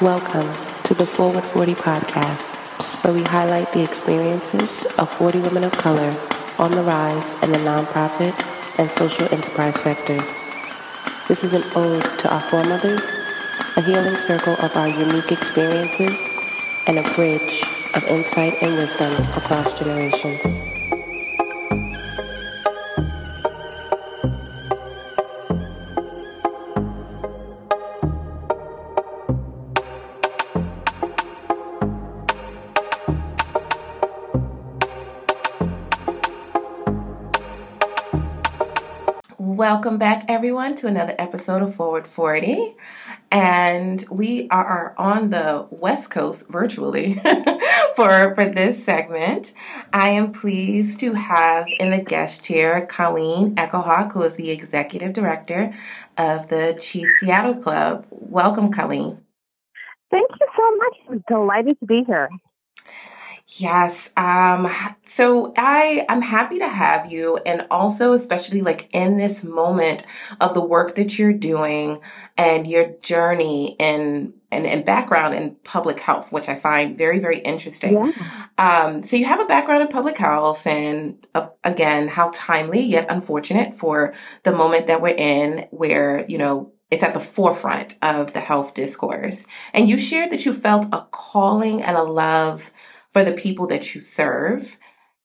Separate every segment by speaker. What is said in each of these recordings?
Speaker 1: Welcome to the Forward 40 podcast, where we highlight the experiences of 40 women of color on the rise in the nonprofit and social enterprise sectors. This is an ode to our foremothers, a healing circle of our unique experiences, and a bridge of insight and wisdom across generations. Welcome back, everyone, to another episode of Forward 40. And we are on the West Coast virtually for, for this segment. I am pleased to have in the guest chair Colleen Echohawk, who is the executive director of the Chief Seattle Club. Welcome, Colleen.
Speaker 2: Thank you so much. I'm delighted to be here.
Speaker 1: Yes. Um, so I, I'm happy to have you and also especially like in this moment of the work that you're doing and your journey and, and, and background in public health, which I find very, very interesting. Yeah. Um, so you have a background in public health and uh, again, how timely yet unfortunate for the moment that we're in where, you know, it's at the forefront of the health discourse. And you shared that you felt a calling and a love for the people that you serve.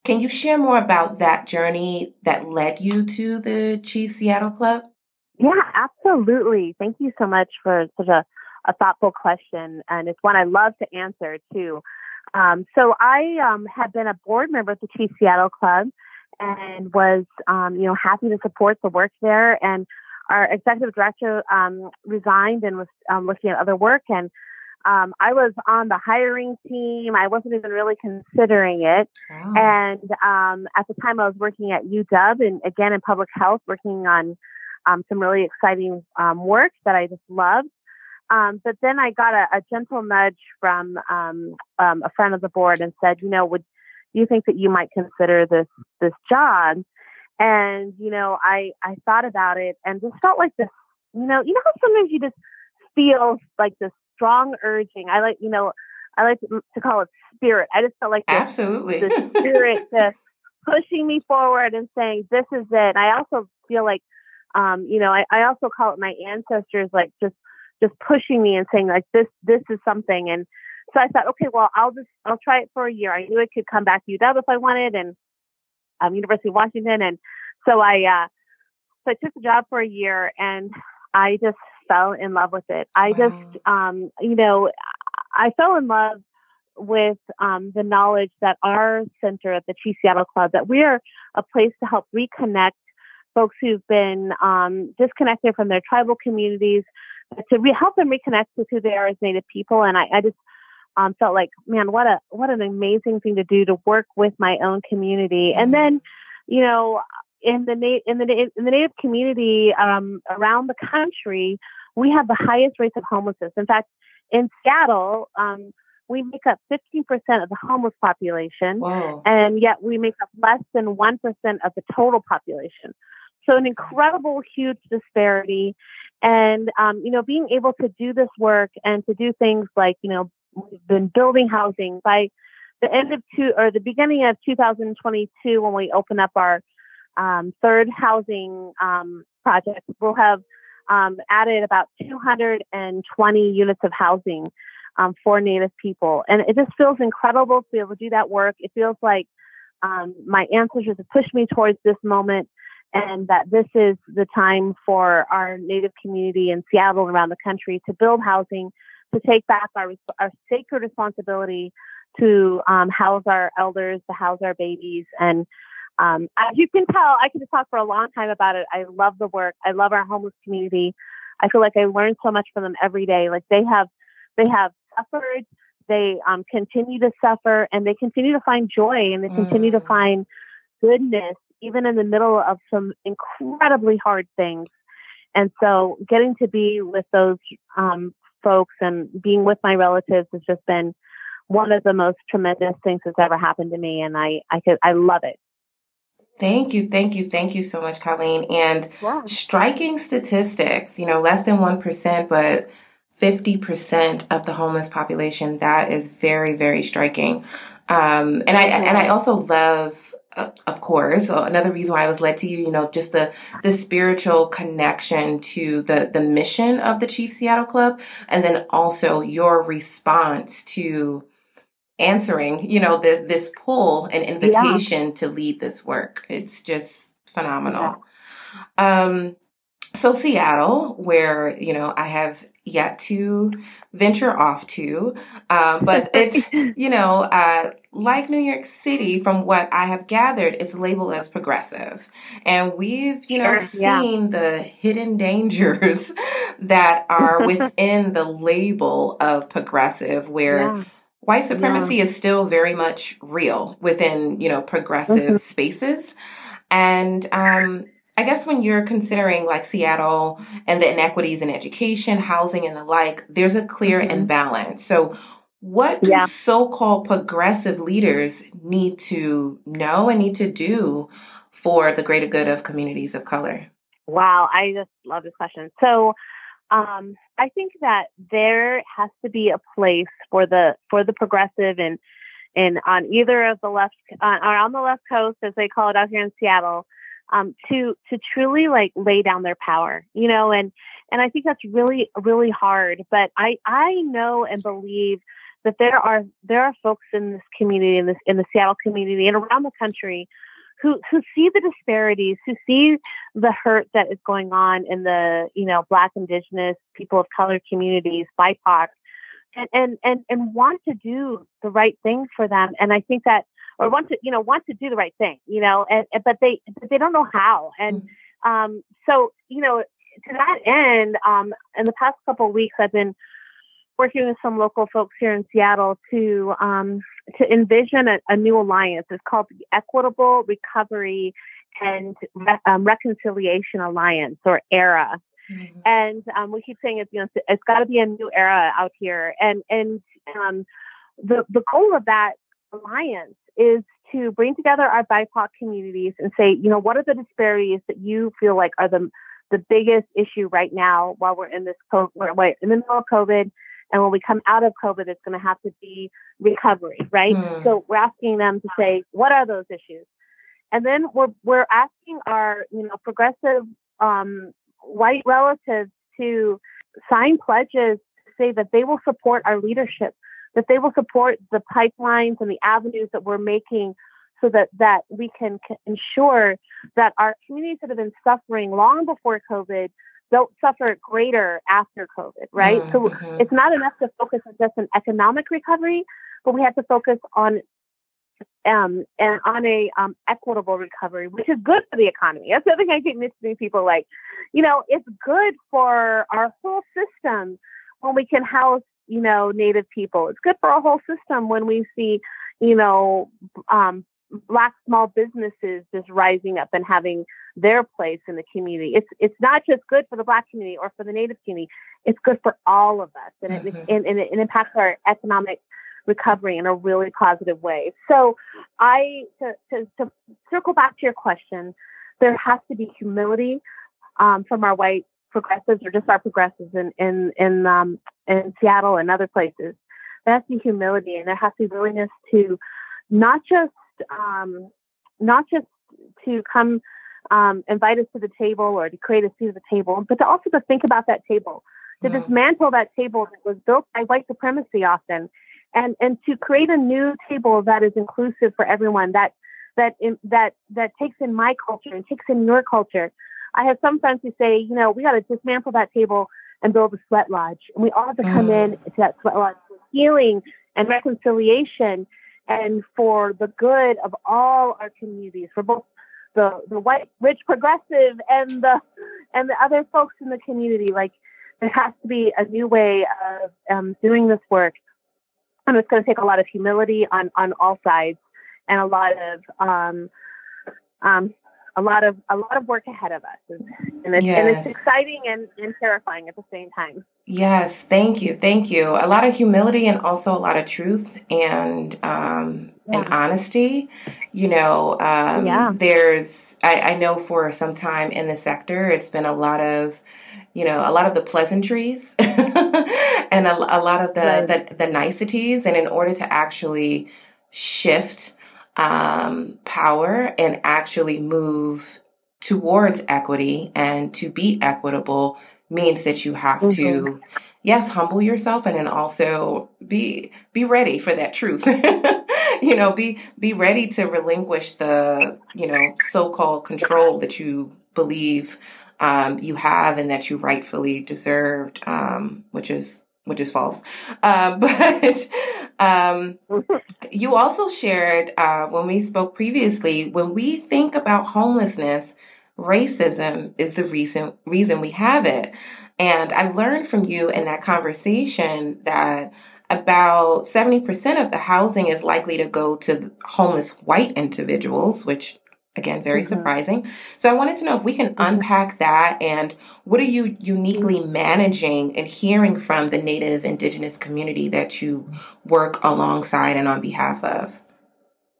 Speaker 1: Can you share more about that journey that led you to the Chief Seattle Club?
Speaker 2: Yeah, absolutely. Thank you so much for such a, a thoughtful question. And it's one I love to answer too. Um, so I um, had been a board member at the Chief Seattle Club and was, um, you know, happy to support the work there. And our executive director um, resigned and was um, looking at other work. And um, I was on the hiring team. I wasn't even really considering it. Wow. And um, at the time, I was working at UW and again in public health, working on um, some really exciting um, work that I just loved. Um, but then I got a, a gentle nudge from um, a friend of the board and said, you know, would you think that you might consider this this job? And you know, I I thought about it and just felt like this. You know, you know how sometimes you just feel like this strong urging. I like, you know, I like to call it spirit. I just felt like
Speaker 1: this, absolutely
Speaker 2: the spirit to pushing me forward and saying, "This is it." I also feel like, um, you know, I, I also call it my ancestors, like just just pushing me and saying, like, "This this is something." And so I thought, okay, well, I'll just I'll try it for a year. I knew I could come back to UW if I wanted, and um, University of Washington, and so I uh, so I took the job for a year, and I just fell in love with it. I wow. just, um, you know, I fell in love with um, the knowledge that our center at the Chief Seattle Club, that we are a place to help reconnect folks who've been um, disconnected from their tribal communities, to re- help them reconnect with who they are as Native people. And I, I just um, felt like, man, what a what an amazing thing to do to work with my own community. Mm-hmm. And then, you know, in the na- in the in the Native community um, around the country, we have the highest rates of homelessness. In fact, in Seattle, um, we make up 15% of the homeless population, Whoa. and yet we make up less than 1% of the total population. So, an incredible, huge disparity. And, um, you know, being able to do this work and to do things like, you know, we've been building housing by the end of two or the beginning of 2022 when we open up our um, third housing um, project, we'll have um, added about 220 units of housing um, for Native people. And it just feels incredible to be able to do that work. It feels like um, my ancestors have pushed me towards this moment and that this is the time for our Native community in Seattle and around the country to build housing, to take back our, our sacred responsibility to um, house our elders, to house our babies, and um, as you can tell, I can talk for a long time about it. I love the work. I love our homeless community. I feel like I learn so much from them every day. Like they have, they have suffered. They um, continue to suffer, and they continue to find joy, and they continue mm. to find goodness even in the middle of some incredibly hard things. And so, getting to be with those um, folks and being with my relatives has just been one of the most tremendous things that's ever happened to me, and I I could I love it.
Speaker 1: Thank you, thank you, thank you so much, Colleen. And striking statistics, you know, less than 1%, but 50% of the homeless population. That is very, very striking. Um, and I, and I also love, uh, of course, another reason why I was led to you, you know, just the, the spiritual connection to the, the mission of the Chief Seattle Club. And then also your response to, answering, you know, the, this pull and invitation yeah. to lead this work. It's just phenomenal. Yeah. Um, so Seattle, where you know I have yet to venture off to, um, but it's you know uh, like New York City, from what I have gathered, it's labeled as progressive, and we've you know sure, seen yeah. the hidden dangers that are within the label of progressive, where. White supremacy yeah. is still very much real within you know progressive mm-hmm. spaces and um, i guess when you're considering like seattle and the inequities in education housing and the like there's a clear mm-hmm. imbalance so what do yeah. so-called progressive leaders need to know and need to do for the greater good of communities of color
Speaker 2: wow i just love this question so um, I think that there has to be a place for the for the progressive and and on either of the left uh, or on the left coast as they call it out here in Seattle um, to to truly like lay down their power, you know, and and I think that's really really hard. But I I know and believe that there are there are folks in this community in this in the Seattle community and around the country who who see the disparities, who see the hurt that is going on in the you know Black, Indigenous, people of color communities, BIPOC, and and and and want to do the right thing for them. And I think that or want to you know want to do the right thing, you know, and, and but they but they don't know how. And mm-hmm. um, so you know to that end, um, in the past couple of weeks, I've been working with some local folks here in Seattle to um, to envision a, a, new alliance. It's called the Equitable Recovery and Re- um, Reconciliation Alliance, or ERA. Mm-hmm. And um, we keep saying it's you know it's, it's got to be a new era out here. And and um, the the goal of that alliance is to bring together our BIPOC communities and say, you know, what are the disparities that you feel like are the the biggest issue right now while we're in this COVID, we're in the middle of COVID and when we come out of COVID, it's going to have to be recovery, right? Mm. So we're asking them to say, what are those issues? And then we're, we're asking our, you know, progressive um, white relatives to sign pledges to say that they will support our leadership, that they will support the pipelines and the avenues that we're making so that, that we can ensure that our communities that have been suffering long before COVID don't suffer greater after COVID, right? Mm-hmm. So it's not enough to focus on just an economic recovery, but we have to focus on um, and on a um, equitable recovery, which is good for the economy. That's the other thing I keep mentioning people like, you know, it's good for our whole system when we can house, you know, Native people. It's good for our whole system when we see, you know, um, black small businesses just rising up and having their place in the community. It's it's not just good for the black community or for the native community. It's good for all of us, and mm-hmm. it and, and it impacts our economic recovery in a really positive way. So, I to to, to circle back to your question, there has to be humility um, from our white progressives or just our progressives in in in um, in Seattle and other places. There has to be humility, and there has to be willingness to not just um, not just to come um, invite us to the table or to create a seat at the table, but to also to think about that table, to mm. dismantle that table that was built by white supremacy often, and and to create a new table that is inclusive for everyone, that that in, that that takes in my culture and takes in your culture. I have some friends who say, you know, we got to dismantle that table and build a sweat lodge, and we all have to come mm. in to that sweat lodge for healing and reconciliation and for the good of all our communities, for both the, the white, rich, progressive and the and the other folks in the community. Like there has to be a new way of um, doing this work, and it's going to take a lot of humility on on all sides, and a lot of um, um, a lot of a lot of work ahead of us, and it's, yes. and it's exciting and, and terrifying at the same time.
Speaker 1: Yes, thank you, thank you. A lot of humility and also a lot of truth and um, yeah. and honesty. You know, um, yeah. there's I, I know for some time in the sector, it's been a lot of you know, a lot of the pleasantries and a, a, lot of the, right. the, the niceties. And in order to actually shift um, power and actually move towards equity and to be equitable means that you have mm-hmm. to yes humble yourself and then also be be ready for that truth you know be be ready to relinquish the you know so-called control that you believe um, you have and that you rightfully deserved um, which is which is false uh, but um, you also shared uh, when we spoke previously when we think about homelessness racism is the reason reason we have it. And I learned from you in that conversation that about 70% of the housing is likely to go to homeless white individuals, which again, very mm-hmm. surprising. So I wanted to know if we can mm-hmm. unpack that and what are you uniquely mm-hmm. managing and hearing from the Native Indigenous community that you work alongside and on behalf of?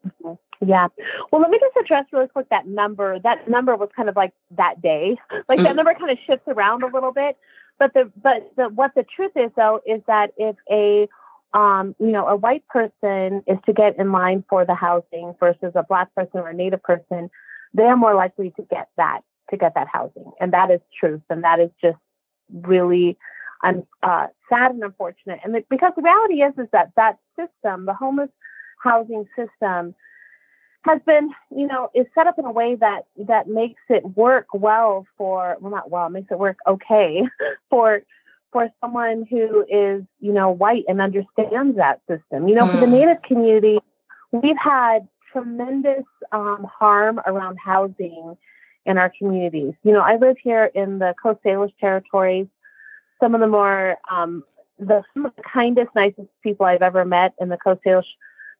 Speaker 2: Mm-hmm. Yeah. Well, let me just address really quick that number. That number was kind of like that day. Like mm that number kind of shifts around a little bit. But the but the what the truth is though is that if a um, you know, a white person is to get in line for the housing versus a black person or a native person, they're more likely to get that to get that housing, and that is truth, and that is just really un, uh, sad and unfortunate. And the, because the reality is is that that system, the homeless housing system, has been, you know, is set up in a way that that makes it work well for well not well, makes it work okay for for someone who is, you know, white and understands that system. You know, mm. for the hmm. Native community, we've had tremendous um, harm around housing in our communities. You know, I live here in the Coast Salish territories. Some of the more um, the some of the kindest, nicest people I've ever met in the Coast Salish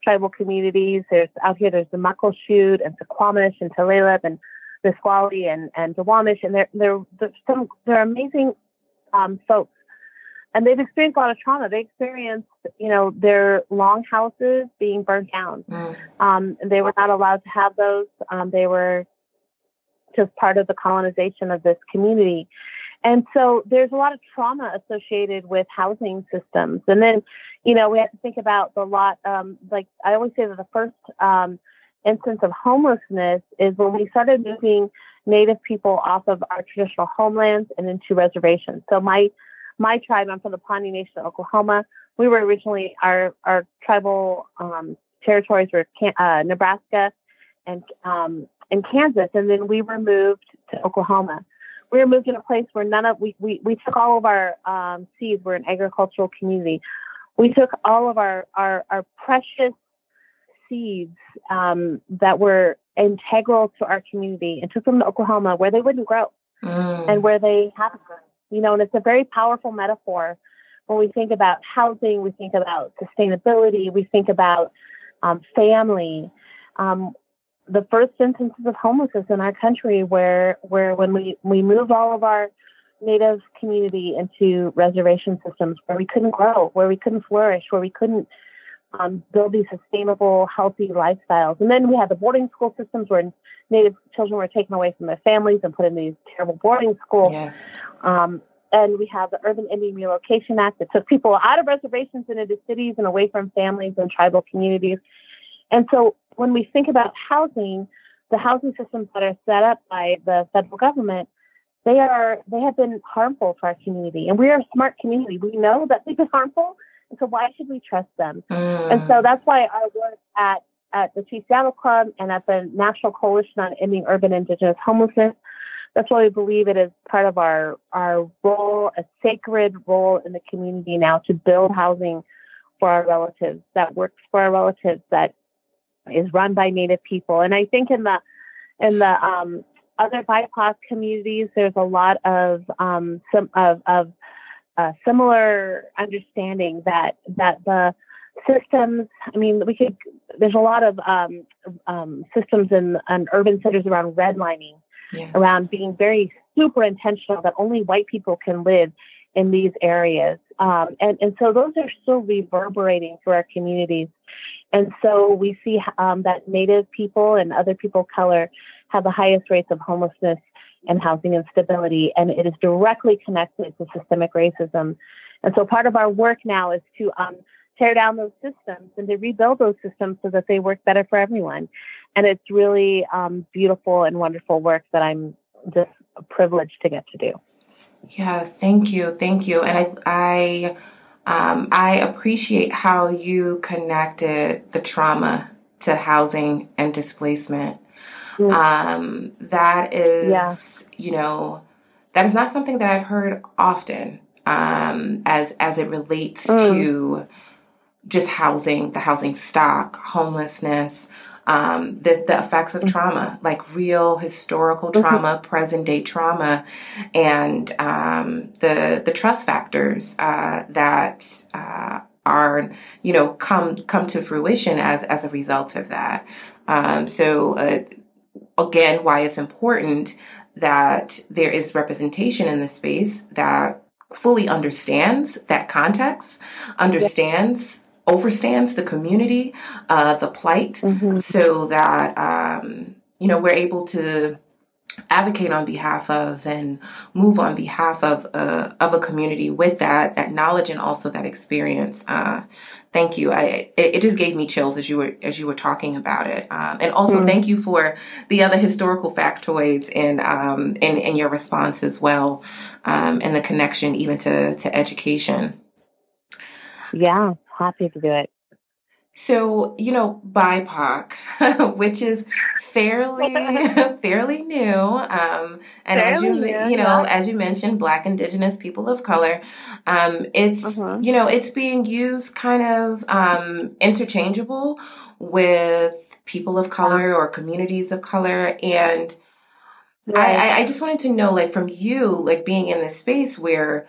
Speaker 2: tribal communities. There's out here, there's the Muckleshoot and Suquamish and Tulalip and Nisqually and, and Duwamish. And they're, they're, they're, some, they're amazing um, folks. And they've experienced a lot of trauma. They experienced, you know, their long houses being burnt down. Mm. Um, they were not allowed to have those. Um, they were just part of the colonization of this community. And so there's a lot of trauma associated with housing systems. And then, you know, we have to think about the lot, um, like I always say that the first um, instance of homelessness is when we started moving Native people off of our traditional homelands and into reservations. So my my tribe, I'm from the Pawnee Nation of Oklahoma. We were originally our our tribal um, territories were uh, Nebraska and um, and Kansas, and then we were moved to Oklahoma we were moved in a place where none of we we, we took all of our um, seeds. We're an agricultural community. We took all of our our, our precious seeds um, that were integral to our community and took them to Oklahoma where they wouldn't grow mm. and where they haven't grown. You know, and it's a very powerful metaphor when we think about housing, we think about sustainability, we think about um, family. Um, the first instances of homelessness in our country where where when we we moved all of our native community into reservation systems where we couldn't grow where we couldn't flourish where we couldn't um, build these sustainable healthy lifestyles and then we had the boarding school systems where native children were taken away from their families and put in these terrible boarding schools
Speaker 1: yes.
Speaker 2: um, and we have the Urban Indian Relocation Act that took people out of reservations and into cities and away from families and tribal communities. And so when we think about housing, the housing systems that are set up by the federal government, they are they have been harmful for our community. And we are a smart community. We know that they've been harmful. And so why should we trust them? Mm. And so that's why our work at at the Chief Seattle Club and at the National Coalition on Ending Urban Indigenous Homelessness. That's why we believe it is part of our, our role, a sacred role in the community now to build housing for our relatives that works for our relatives, that is run by Native people. And I think in the in the um, other BIPOC communities, there's a lot of um, some of, of uh, similar understanding that that the systems. I mean, we could. There's a lot of um, um, systems in, in urban centers around redlining, yes. around being very super intentional that only white people can live in these areas. Um, and, and so those are still reverberating through our communities. And so we see um, that Native people and other people of color have the highest rates of homelessness and housing instability, and it is directly connected to systemic racism. And so part of our work now is to um, tear down those systems and to rebuild those systems so that they work better for everyone. And it's really um, beautiful and wonderful work that I'm just privileged to get to do.
Speaker 1: Yeah, thank you, thank you, and I, I, um, I appreciate how you connected the trauma to housing and displacement. Um, that is, yeah. you know, that is not something that I've heard often um, as as it relates mm. to just housing, the housing stock, homelessness, um, the, the effects of mm-hmm. trauma, like real historical mm-hmm. trauma, mm-hmm. present day trauma, and um, the the trust factors uh, that uh, are you know come come to fruition as as a result of that. Um, so uh, again, why it's important that there is representation in the space that fully understands that context, understands overstands the community, uh, the plight, mm-hmm. so that um, you know we're able to advocate on behalf of and move on behalf of uh, of a community with that that knowledge and also that experience. Uh, thank you. I it, it, just gave me chills as you were as you were talking about it, um, and also mm-hmm. thank you for the other historical factoids and um, in, in your response as well, um, and the connection even to to education.
Speaker 2: Yeah, happy to do it.
Speaker 1: So, you know, BIPOC, which is fairly fairly new, um, and fairly as you new, you know, yeah. as you mentioned, Black, Indigenous, people of color, um, it's uh-huh. you know, it's being used kind of um, interchangeable with people of color or communities of color, and right. I, I just wanted to know, like, from you, like being in this space where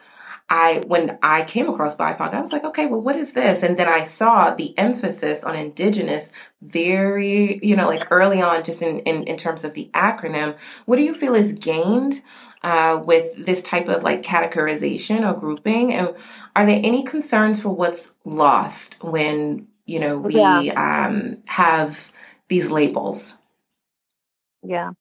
Speaker 1: I when I came across BIPOC, I was like, okay, well, what is this? And then I saw the emphasis on indigenous very, you know, like early on, just in, in, in terms of the acronym. What do you feel is gained uh, with this type of like categorization or grouping? And are there any concerns for what's lost when, you know, we yeah. um, have these labels?
Speaker 2: Yeah.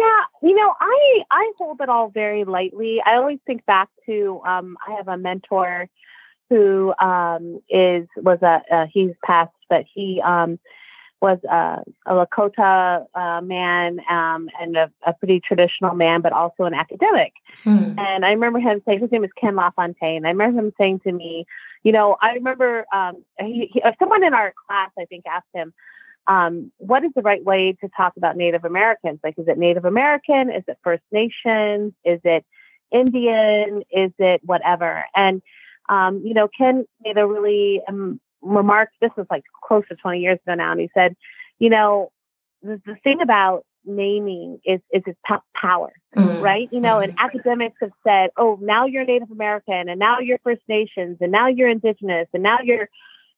Speaker 2: Yeah, you know, I I hold it all very lightly. I always think back to um, I have a mentor who um, is was a uh, he's passed, but he um, was a, a Lakota uh, man um, and a, a, pretty traditional man, but also an academic. Hmm. And I remember him saying his name is Ken LaFontaine. I remember him saying to me, you know, I remember um, he, he, someone in our class I think asked him um, what is the right way to talk about Native Americans? Like, is it Native American? Is it First Nations? Is it Indian? Is it whatever? And, um, you know, Ken made a really um, remark. This was like close to 20 years ago now. And he said, you know, the, the thing about naming is is its power, mm-hmm. right? You know, and mm-hmm. academics have said, oh, now you're Native American, and now you're First Nations, and now you're Indigenous, and now you're,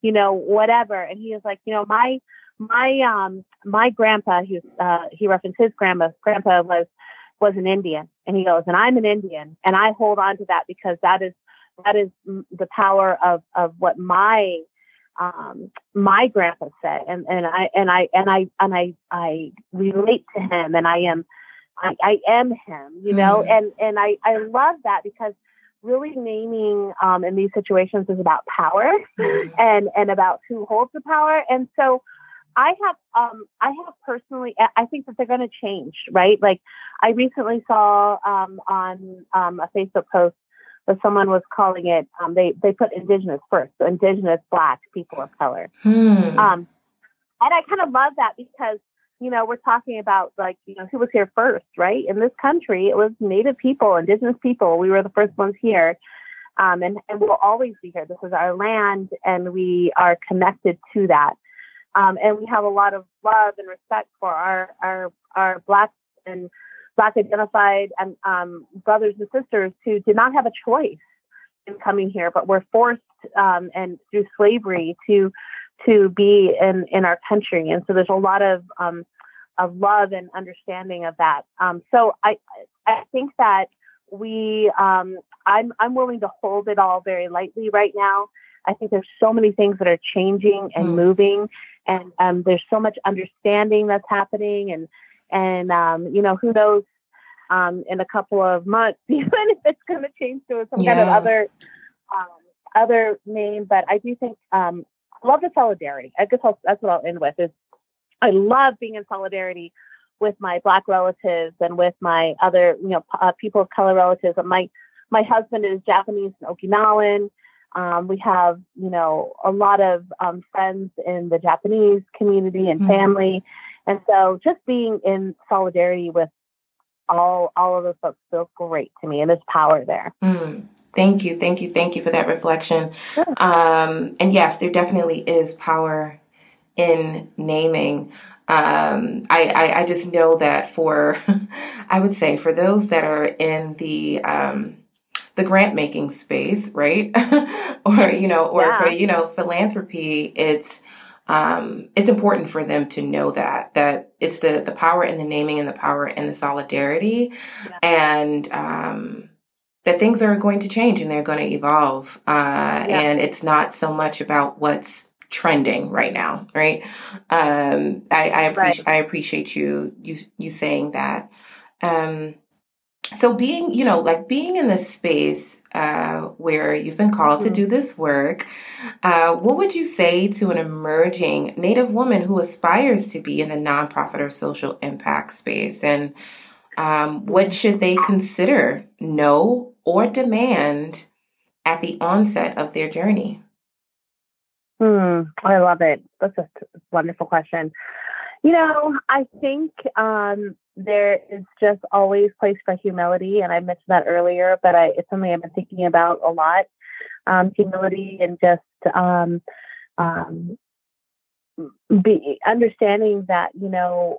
Speaker 2: you know, whatever. And he was like, you know, my my um my grandpa he uh he referenced his grandpa grandpa was was an Indian and he goes and I'm an Indian and I hold on to that because that is that is the power of of what my um my grandpa said and and I and I and I and I I relate to him and I am I, I am him you know mm. and and I I love that because really naming um, in these situations is about power mm. and and about who holds the power and so I have, um, I have personally, I think that they're going to change, right? Like, I recently saw um, on um, a Facebook post that someone was calling it. Um, they they put Indigenous first, so Indigenous Black people of color. Hmm. Um, and I kind of love that because you know we're talking about like you know who was here first, right? In this country, it was Native people, Indigenous people. We were the first ones here. Um, and, and we'll always be here. This is our land, and we are connected to that. Um, and we have a lot of love and respect for our our our black and black identified and um, brothers and sisters who did not have a choice in coming here, but were forced um, and through slavery to to be in in our country. And so there's a lot of um, of love and understanding of that. Um, so I I think that we um, I'm I'm willing to hold it all very lightly right now. I think there's so many things that are changing and mm. moving, and um, there's so much understanding that's happening, and and um, you know who knows um, in a couple of months, even if it's going to change to some yeah. kind of other um, other name. But I do think um, I love the solidarity. I guess I'll, that's what I'll end with. Is I love being in solidarity with my black relatives and with my other you know uh, people of color relatives. My my husband is Japanese and Okinawan. Um, we have, you know, a lot of um, friends in the Japanese community and mm-hmm. family, and so just being in solidarity with all all of those folks feels great to me, and there's power there.
Speaker 1: Mm. Thank you, thank you, thank you for that reflection. Sure. Um, and yes, there definitely is power in naming. Um, I, I, I just know that for, I would say for those that are in the um, the grant making space, right? or you know, or yeah. for you know philanthropy, it's um, it's important for them to know that that it's the the power in the naming and the power in the solidarity, yeah. and um, that things are going to change and they're going to evolve, uh, yeah. and it's not so much about what's trending right now, right? Um, I, I appreciate right. I appreciate you you you saying that. Um, so being you know like being in this space uh, where you've been called mm-hmm. to do this work uh, what would you say to an emerging native woman who aspires to be in the nonprofit or social impact space and um, what should they consider know or demand at the onset of their journey
Speaker 2: Hmm, I love it. That's a wonderful question. You know, I think um, there is just always place for humility, and I mentioned that earlier, but I, it's something I've been thinking about a lot. Um, humility and just um, um, be understanding that you know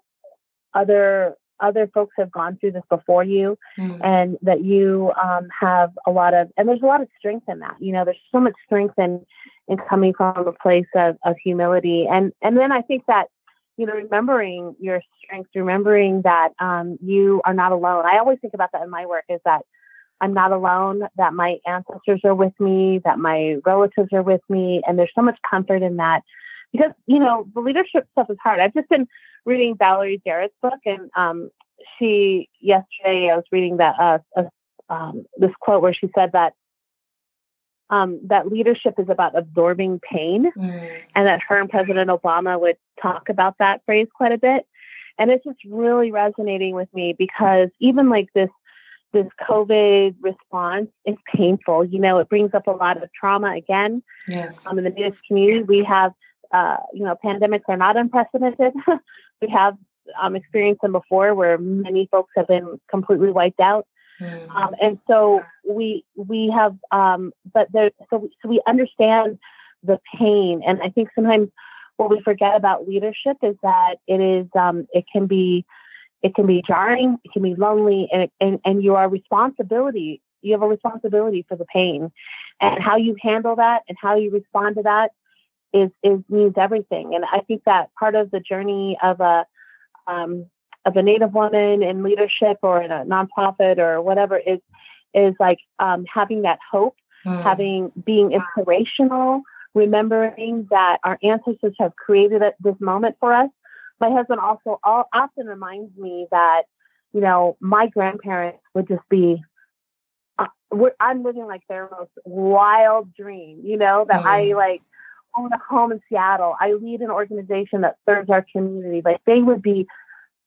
Speaker 2: other other folks have gone through this before you, mm. and that you um, have a lot of and there's a lot of strength in that. You know, there's so much strength in in coming from a place of, of humility, and and then I think that you know, remembering your strengths, remembering that um, you are not alone. I always think about that in my work is that I'm not alone, that my ancestors are with me, that my relatives are with me. And there's so much comfort in that because, you know, the leadership stuff is hard. I've just been reading Valerie Jarrett's book and um, she, yesterday, I was reading that, uh, uh, um, this quote where she said that um, that leadership is about absorbing pain, mm. and that her and President Obama would talk about that phrase quite a bit. And it's just really resonating with me because even like this this COVID response is painful. You know, it brings up a lot of trauma again.
Speaker 1: Yes.
Speaker 2: Um, in the Native community, we have, uh, you know, pandemics are not unprecedented. we have um, experienced them before where many folks have been completely wiped out. Mm. Um, and so we we have, um, but there, so we, so we understand the pain, and I think sometimes what we forget about leadership is that it is um, it can be it can be jarring, it can be lonely, and and and you are responsibility. You have a responsibility for the pain, and how you handle that and how you respond to that is is means everything. And I think that part of the journey of a um, of a Native woman in leadership or in a nonprofit or whatever is is like um, having that hope, mm. having being inspirational, remembering that our ancestors have created this moment for us. My husband also all, often reminds me that you know my grandparents would just be. Uh, I'm living like their most wild dream, you know, that mm. I like own a home in Seattle. I lead an organization that serves our community. Like they would be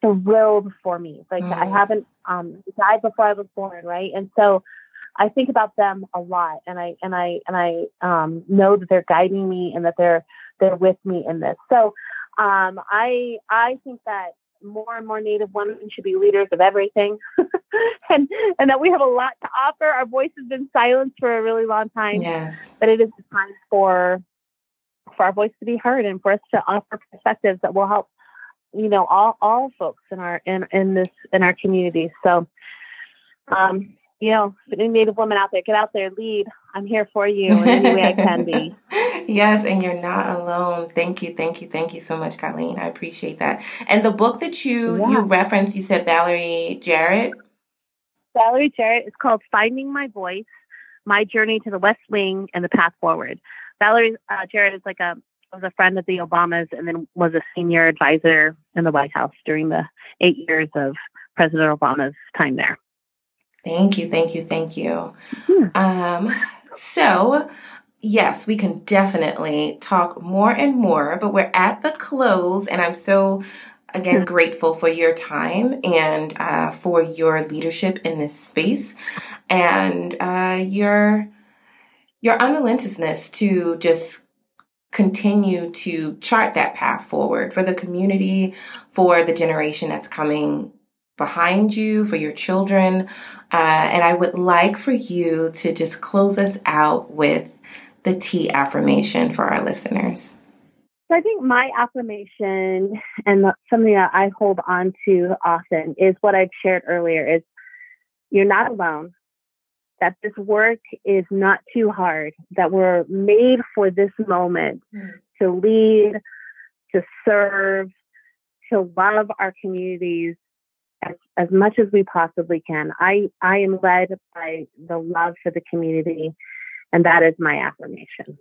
Speaker 2: thrilled for me. Like mm. I haven't um, died before I was born, right? And so I think about them a lot, and I and I and I um, know that they're guiding me and that they're they're with me in this. So um, I I think that more and more Native women should be leaders of everything, and and that we have a lot to offer. Our voice has been silenced for a really long time.
Speaker 1: Yes,
Speaker 2: but it is the time for for our voice to be heard and for us to offer perspectives that will help you know all all folks in our in in this in our community. So, um, you know, any Native woman out there, get out there, lead. I'm here for you in any way I can be.
Speaker 1: yes, and you're not alone. Thank you, thank you, thank you so much, Colleen. I appreciate that. And the book that you yeah. you referenced, you said Valerie Jarrett.
Speaker 2: Valerie Jarrett is called Finding My Voice: My Journey to the West Wing and the Path Forward. Valerie uh, Jarrett is like a was a friend of the Obamas and then was a senior advisor in the White House during the eight years of President Obama's time there.
Speaker 1: Thank you, thank you, thank you. Mm-hmm. Um, so, yes, we can definitely talk more and more, but we're at the close, and I'm so again grateful for your time and uh, for your leadership in this space and uh, your your unrelentlessness to just continue to chart that path forward for the community, for the generation that's coming behind you, for your children. Uh, and I would like for you to just close us out with the T affirmation for our listeners.
Speaker 2: So I think my affirmation and something that I hold on to often is what I've shared earlier is you're not alone that this work is not too hard, that we're made for this moment mm. to lead, to serve, to love our communities as, as much as we possibly can. I, I am led by the love for the community, and that is my affirmation.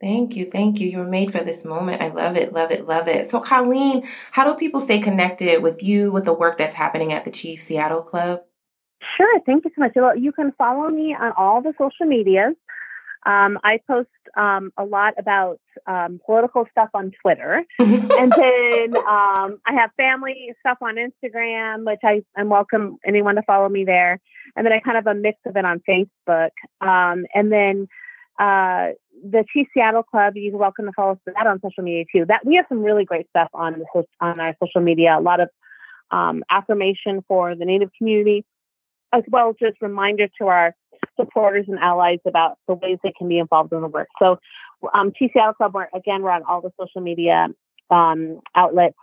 Speaker 1: Thank you. Thank you. You were made for this moment. I love it. Love it. Love it. So, Colleen, how do people stay connected with you, with the work that's happening at the Chief Seattle Club?
Speaker 2: Sure. Thank you so much. You can follow me on all the social medias. Um, I post um, a lot about um, political stuff on Twitter. and then um, I have family stuff on Instagram, which I, I welcome anyone to follow me there. And then I kind of a mix of it on Facebook. Um, and then uh, the Chief Seattle Club, you're welcome to follow us for that on social media too. That we have some really great stuff on on our social media. A lot of um, affirmation for the Native community as well as just reminder to our supporters and allies about the ways they can be involved in the work. So, um, TCL Club, we're, again, we're on all the social media um, outlets,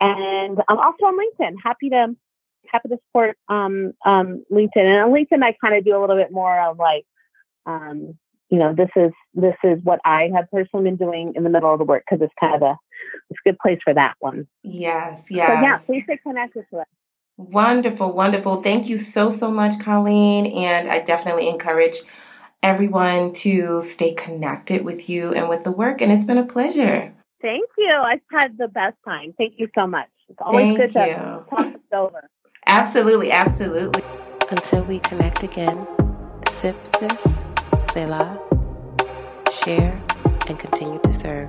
Speaker 2: and I'm also on LinkedIn. Happy to happy to support um, um, LinkedIn. And on LinkedIn, I kind of do a little bit more of like, um, you know, this is this is what I have personally been doing in the middle of the work because it's kind of a it's a good place for that one.
Speaker 1: Yes, yes.
Speaker 2: So yeah, please stay connected to us.
Speaker 1: Wonderful, wonderful. Thank you so, so much, Colleen. And I definitely encourage everyone to stay connected with you and with the work. And it's been a pleasure.
Speaker 2: Thank you. I've had the best time. Thank you so much. It's always Thank good you. to talk over.
Speaker 1: Absolutely, absolutely.
Speaker 3: Until we connect again, sip, sis, Selah, share, and continue to serve.